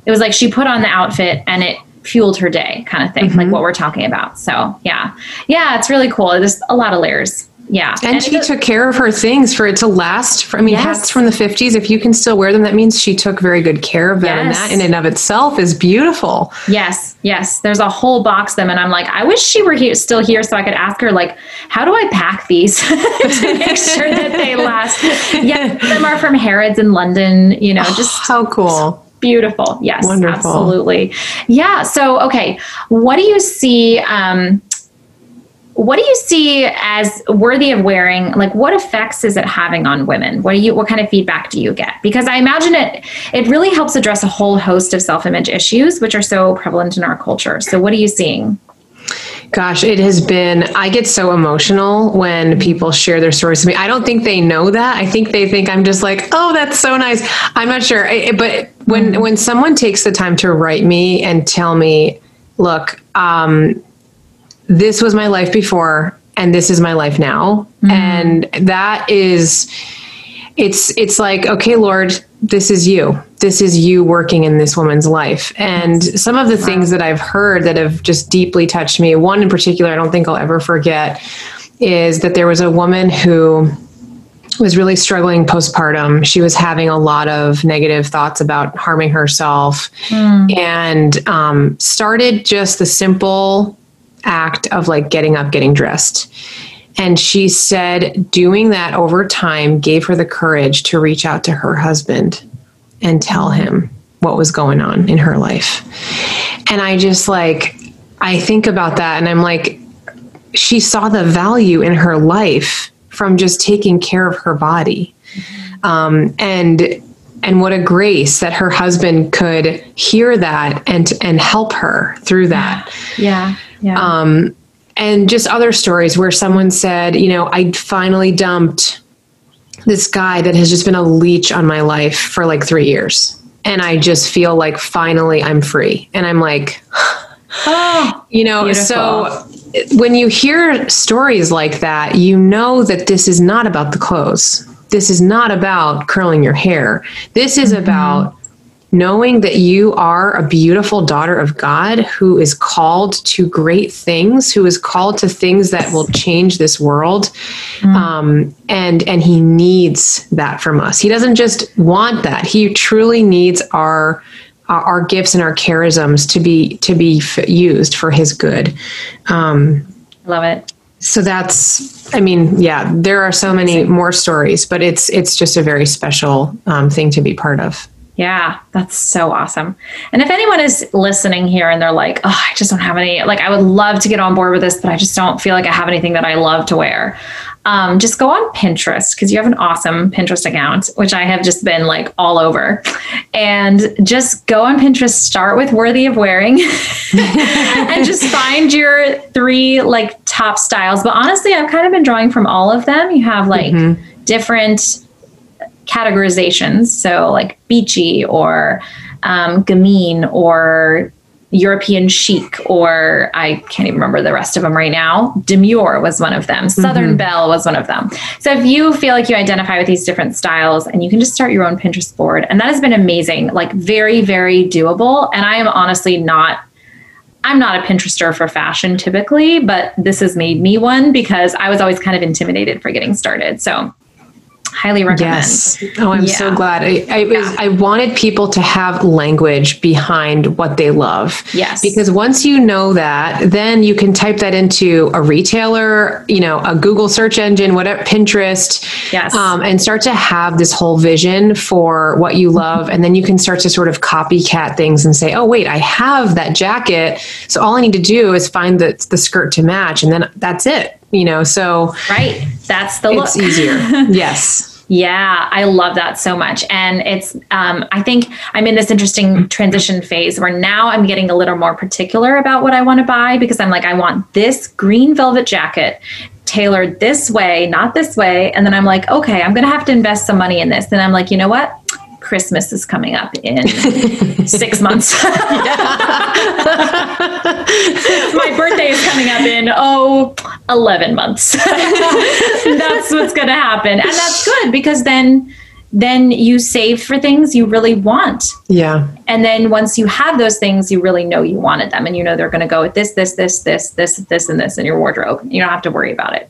it was like she put on the outfit and it fueled her day kind of thing mm-hmm. like what we're talking about. So yeah. Yeah it's really cool. There's a lot of layers Yeah. And, and she took care of her things for it to last. For, I mean, yes. hats from the 50s, if you can still wear them, that means she took very good care of them. Yes. And that in and of itself is beautiful. Yes. Yes. There's a whole box of them. And I'm like, I wish she were here, still here so I could ask her, like, how do I pack these to make sure that they last? Yeah. Some are from Harrods in London, you know, just. Oh, how cool. Beautiful. Yes. Wonderful. Absolutely. Yeah. So, okay. What do you see? Um, what do you see as worthy of wearing like what effects is it having on women what do you what kind of feedback do you get because i imagine it it really helps address a whole host of self-image issues which are so prevalent in our culture so what are you seeing Gosh, it has been. I get so emotional when people share their stories to me. I don't think they know that. I think they think I'm just like, oh, that's so nice. I'm not sure, but when when someone takes the time to write me and tell me, look, um, this was my life before and this is my life now mm-hmm. and that is it's it's like okay lord this is you this is you working in this woman's life and some of the wow. things that i've heard that have just deeply touched me one in particular i don't think i'll ever forget is that there was a woman who was really struggling postpartum. She was having a lot of negative thoughts about harming herself mm. and um, started just the simple act of like getting up, getting dressed. And she said doing that over time gave her the courage to reach out to her husband and tell him what was going on in her life. And I just like, I think about that and I'm like, she saw the value in her life from just taking care of her body. Um, and and what a grace that her husband could hear that and and help her through that. Yeah. Yeah. Um, and just other stories where someone said, you know, I finally dumped this guy that has just been a leech on my life for like three years. And I just feel like finally I'm free. And I'm like, oh, you know, beautiful. so when you hear stories like that, you know that this is not about the clothes. This is not about curling your hair. This is mm-hmm. about knowing that you are a beautiful daughter of God who is called to great things, who is called to things that will change this world. Mm. Um, and, and he needs that from us. He doesn't just want that. He truly needs our, our gifts and our charisms to be, to be f- used for his good. Um, Love it. So that's, I mean, yeah, there are so many more stories, but it's, it's just a very special um, thing to be part of. Yeah, that's so awesome. And if anyone is listening here and they're like, oh, I just don't have any, like, I would love to get on board with this, but I just don't feel like I have anything that I love to wear. Um, just go on Pinterest because you have an awesome Pinterest account, which I have just been like all over. And just go on Pinterest, start with worthy of wearing, and just find your three like top styles. But honestly, I've kind of been drawing from all of them. You have like mm-hmm. different categorizations. So, like beachy or um, gamine or European chic, or I can't even remember the rest of them right now. Demure was one of them. Southern mm-hmm. Belle was one of them. So if you feel like you identify with these different styles and you can just start your own Pinterest board, and that has been amazing, like very, very doable. And I am honestly not. I'm not a Pinterester for fashion typically, but this has made me one because I was always kind of intimidated for getting started. So highly recommend. Yes. Oh, I'm yeah. so glad. I, I, yeah. I, wanted people to have language behind what they love. Yes. Because once you know that, then you can type that into a retailer, you know, a Google search engine, whatever, Pinterest. Yes. Um, and start to have this whole vision for what you love. And then you can start to sort of copycat things and say, oh, wait, I have that jacket. So all I need to do is find the, the skirt to match. And then that's it you know so right that's the it's look. easier yes yeah, I love that so much. And it's, um, I think I'm in this interesting transition phase where now I'm getting a little more particular about what I want to buy because I'm like, I want this green velvet jacket tailored this way, not this way. And then I'm like, okay, I'm going to have to invest some money in this. And I'm like, you know what? Christmas is coming up in six months. My birthday is coming up in, oh, 11 months. that's what's going to happen. And that's good because then then you save for things you really want. Yeah. And then once you have those things, you really know you wanted them and you know they're going to go with this, this, this, this, this, this, and this in your wardrobe. You don't have to worry about it.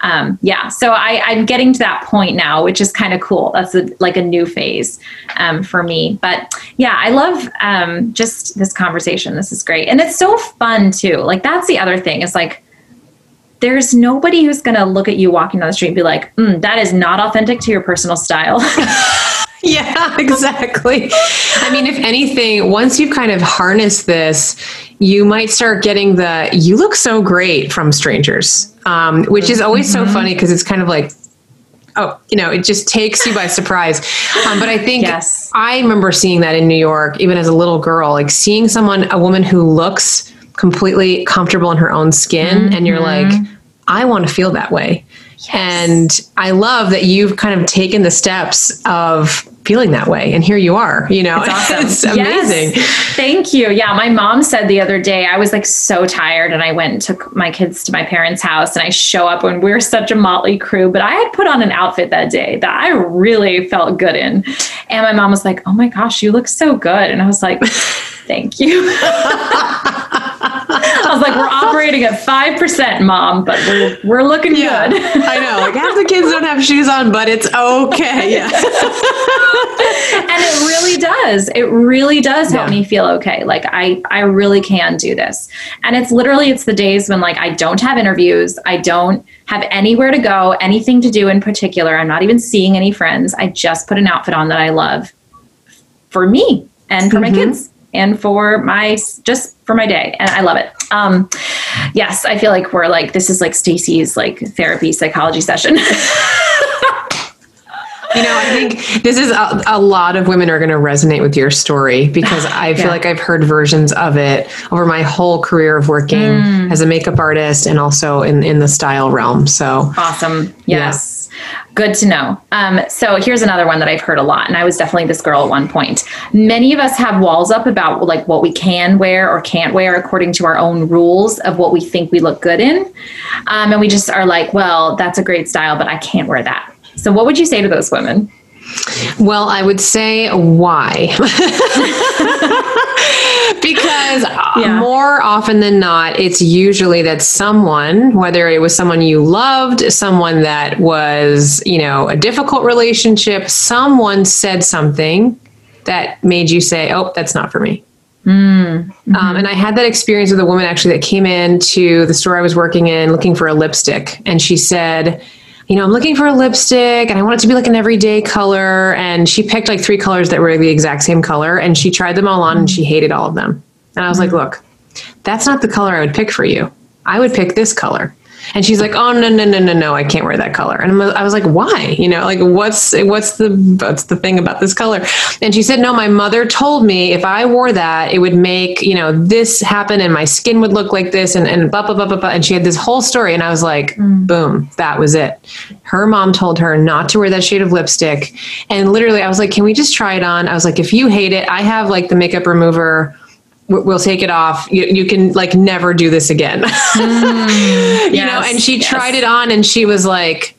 Um, yeah. So I, I'm getting to that point now, which is kind of cool. That's a, like a new phase um, for me. But yeah, I love um, just this conversation. This is great. And it's so fun too. Like that's the other thing is like, there's nobody who's going to look at you walking down the street and be like, mm, that is not authentic to your personal style. yeah, exactly. I mean, if anything, once you've kind of harnessed this, you might start getting the you look so great from strangers, um, which is always mm-hmm. so funny because it's kind of like, oh, you know, it just takes you by surprise. Um, but I think yes. I remember seeing that in New York, even as a little girl, like seeing someone, a woman who looks completely comfortable in her own skin mm-hmm. and you're like mm-hmm. i want to feel that way yes. and i love that you've kind of taken the steps of feeling that way and here you are you know it's, awesome. it's amazing yes. thank you yeah my mom said the other day i was like so tired and i went and took my kids to my parents house and i show up when we are such a motley crew but i had put on an outfit that day that i really felt good in and my mom was like oh my gosh you look so good and i was like thank you I was like, we're operating at 5%, mom, but we're, we're looking yeah, good. I know. Like half the kids don't have shoes on, but it's okay. Yeah. and it really does. It really does help yeah. me feel okay. Like I, I really can do this. And it's literally, it's the days when like I don't have interviews. I don't have anywhere to go, anything to do in particular. I'm not even seeing any friends. I just put an outfit on that I love for me and for mm-hmm. my kids and for my just for my day and i love it um yes i feel like we're like this is like stacy's like therapy psychology session You know, I think this is a, a lot of women are going to resonate with your story because I feel yeah. like I've heard versions of it over my whole career of working mm. as a makeup artist and also in, in the style realm. So awesome. Yes. Yeah. Good to know. Um, so here's another one that I've heard a lot, and I was definitely this girl at one point. Many of us have walls up about like what we can wear or can't wear according to our own rules of what we think we look good in, um, and we just are like, well, that's a great style, but I can't wear that. So, what would you say to those women? Well, I would say why. because yeah. more often than not, it's usually that someone, whether it was someone you loved, someone that was, you know, a difficult relationship, someone said something that made you say, oh, that's not for me. Mm-hmm. Um, and I had that experience with a woman actually that came in to the store I was working in looking for a lipstick. And she said, you know, I'm looking for a lipstick and I want it to be like an everyday color. And she picked like three colors that were the exact same color and she tried them all on and she hated all of them. And I was mm-hmm. like, look, that's not the color I would pick for you. I would pick this color. And she's like, "Oh no, no, no, no, no! I can't wear that color." And I was like, "Why? You know, like what's what's the what's the thing about this color?" And she said, "No, my mother told me if I wore that, it would make you know this happen, and my skin would look like this, and and blah blah blah blah blah." And she had this whole story, and I was like, mm. "Boom, that was it." Her mom told her not to wear that shade of lipstick, and literally, I was like, "Can we just try it on?" I was like, "If you hate it, I have like the makeup remover." We'll take it off. You, you, can like never do this again. mm, you yes, know, and she yes. tried it on and she was like,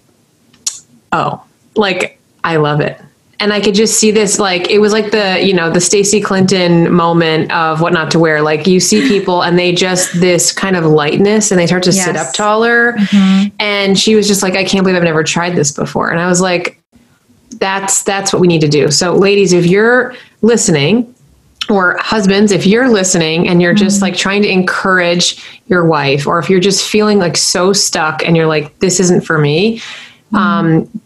oh, like, I love it. And I could just see this, like, it was like the, you know, the Stacey Clinton moment of what not to wear. Like, you see people and they just this kind of lightness and they start to yes. sit up taller. Mm-hmm. And she was just like, I can't believe I've never tried this before. And I was like, that's that's what we need to do. So, ladies, if you're listening or husbands, if you're listening and you're just mm-hmm. like trying to encourage your wife, or if you're just feeling like so stuck and you're like, this isn't for me, mm-hmm. um,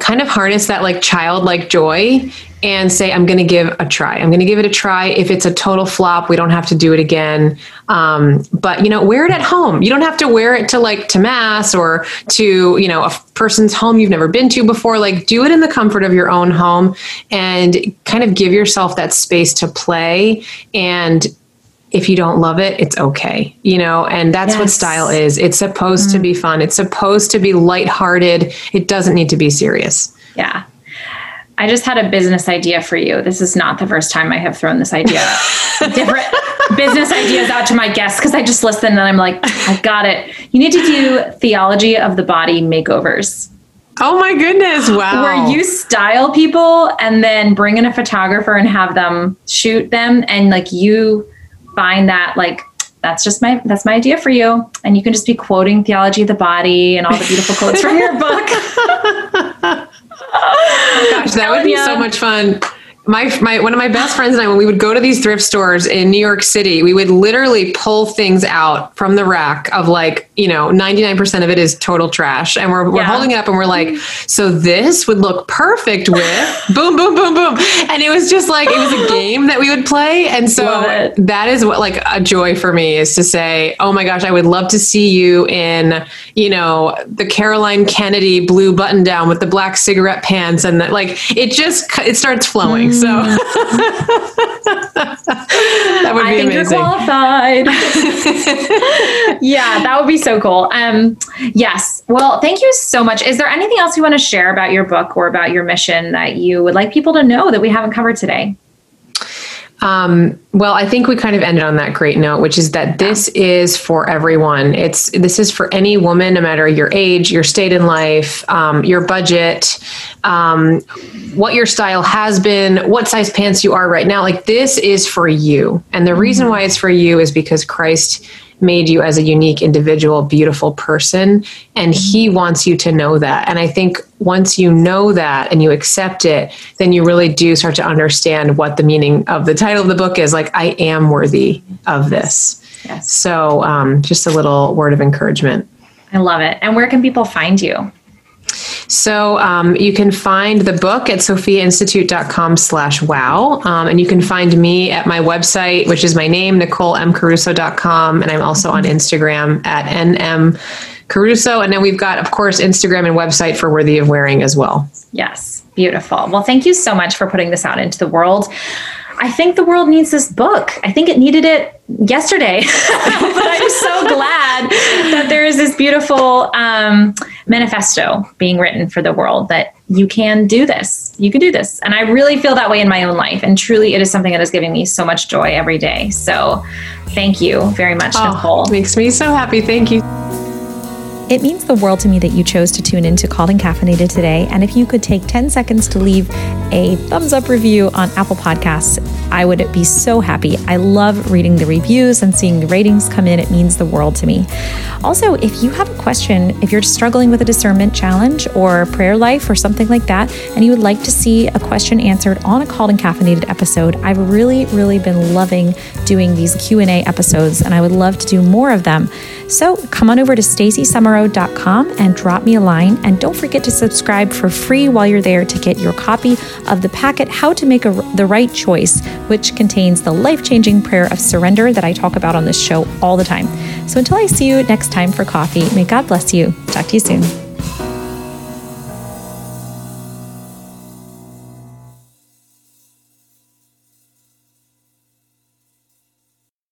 kind of harness that like childlike joy and say, I'm going to give a try. I'm going to give it a try. If it's a total flop, we don't have to do it again. Um, but you know, wear it at home. You don't have to wear it to like to mass or to, you know, a person's home you've never been to before. Like do it in the comfort of your own home and kind of give yourself that space to play and if you don't love it, it's okay, you know, and that's yes. what style is. It's supposed mm. to be fun. It's supposed to be lighthearted. It doesn't need to be serious. Yeah. I just had a business idea for you. This is not the first time I have thrown this idea, different business ideas out to my guests because I just listen and I'm like, I got it. You need to do theology of the body makeovers. Oh my goodness. Wow. Where you style people and then bring in a photographer and have them shoot them and like you find that like that's just my that's my idea for you. And you can just be quoting theology of the body and all the beautiful quotes from your book. Gosh that would be so much fun my, my one of my best friends and I, when we would go to these thrift stores in New York City, we would literally pull things out from the rack of like, you know, 99% of it is total trash. And we're, we're holding it up and we're like, so this would look perfect with boom, boom, boom, boom. And it was just like, it was a game that we would play. And so that is what like a joy for me is to say, oh my gosh, I would love to see you in, you know, the Caroline Kennedy blue button down with the black cigarette pants. And that like, it just, it starts flowing. So mm. that would be I think amazing. you're qualified. yeah, that would be so cool. Um, yes. Well, thank you so much. Is there anything else you want to share about your book or about your mission that you would like people to know that we haven't covered today? Um, well, I think we kind of ended on that great note, which is that this is for everyone. It's this is for any woman, no matter your age, your state in life, um, your budget, um, what your style has been, what size pants you are right now. Like this is for you, and the reason mm-hmm. why it's for you is because Christ made you as a unique individual, beautiful person. And he wants you to know that. And I think once you know that and you accept it, then you really do start to understand what the meaning of the title of the book is like, I am worthy of this. Yes. So, um, just a little word of encouragement. I love it. And where can people find you? So um, you can find the book at sophiainstitute.com slash wow. Um, and you can find me at my website, which is my name, NicoleMCaruso.com. And I'm also on Instagram at NM Caruso. And then we've got, of course, Instagram and website for Worthy of Wearing as well. Yes, beautiful. Well, thank you so much for putting this out into the world. I think the world needs this book. I think it needed it yesterday, but I'm so glad that there is this beautiful um, manifesto being written for the world that you can do this. You can do this. And I really feel that way in my own life. And truly, it is something that is giving me so much joy every day. So thank you very much, oh, Nicole. Makes me so happy. Thank you. It means the world to me that you chose to tune in to Called and Caffeinated today. And if you could take 10 seconds to leave a thumbs up review on Apple Podcasts, I would be so happy. I love reading the reviews and seeing the ratings come in. It means the world to me. Also, if you have a question, if you're struggling with a discernment challenge or prayer life or something like that, and you would like to see a question answered on a Called and Caffeinated episode, I've really, really been loving doing these Q&A episodes, and I would love to do more of them. So come on over to stacysumereau.com and drop me a line. And don't forget to subscribe for free while you're there to get your copy of the packet, How to Make a, the Right Choice, which contains the life changing prayer of surrender that I talk about on this show all the time. So until I see you next time for coffee, may God bless you. Talk to you soon.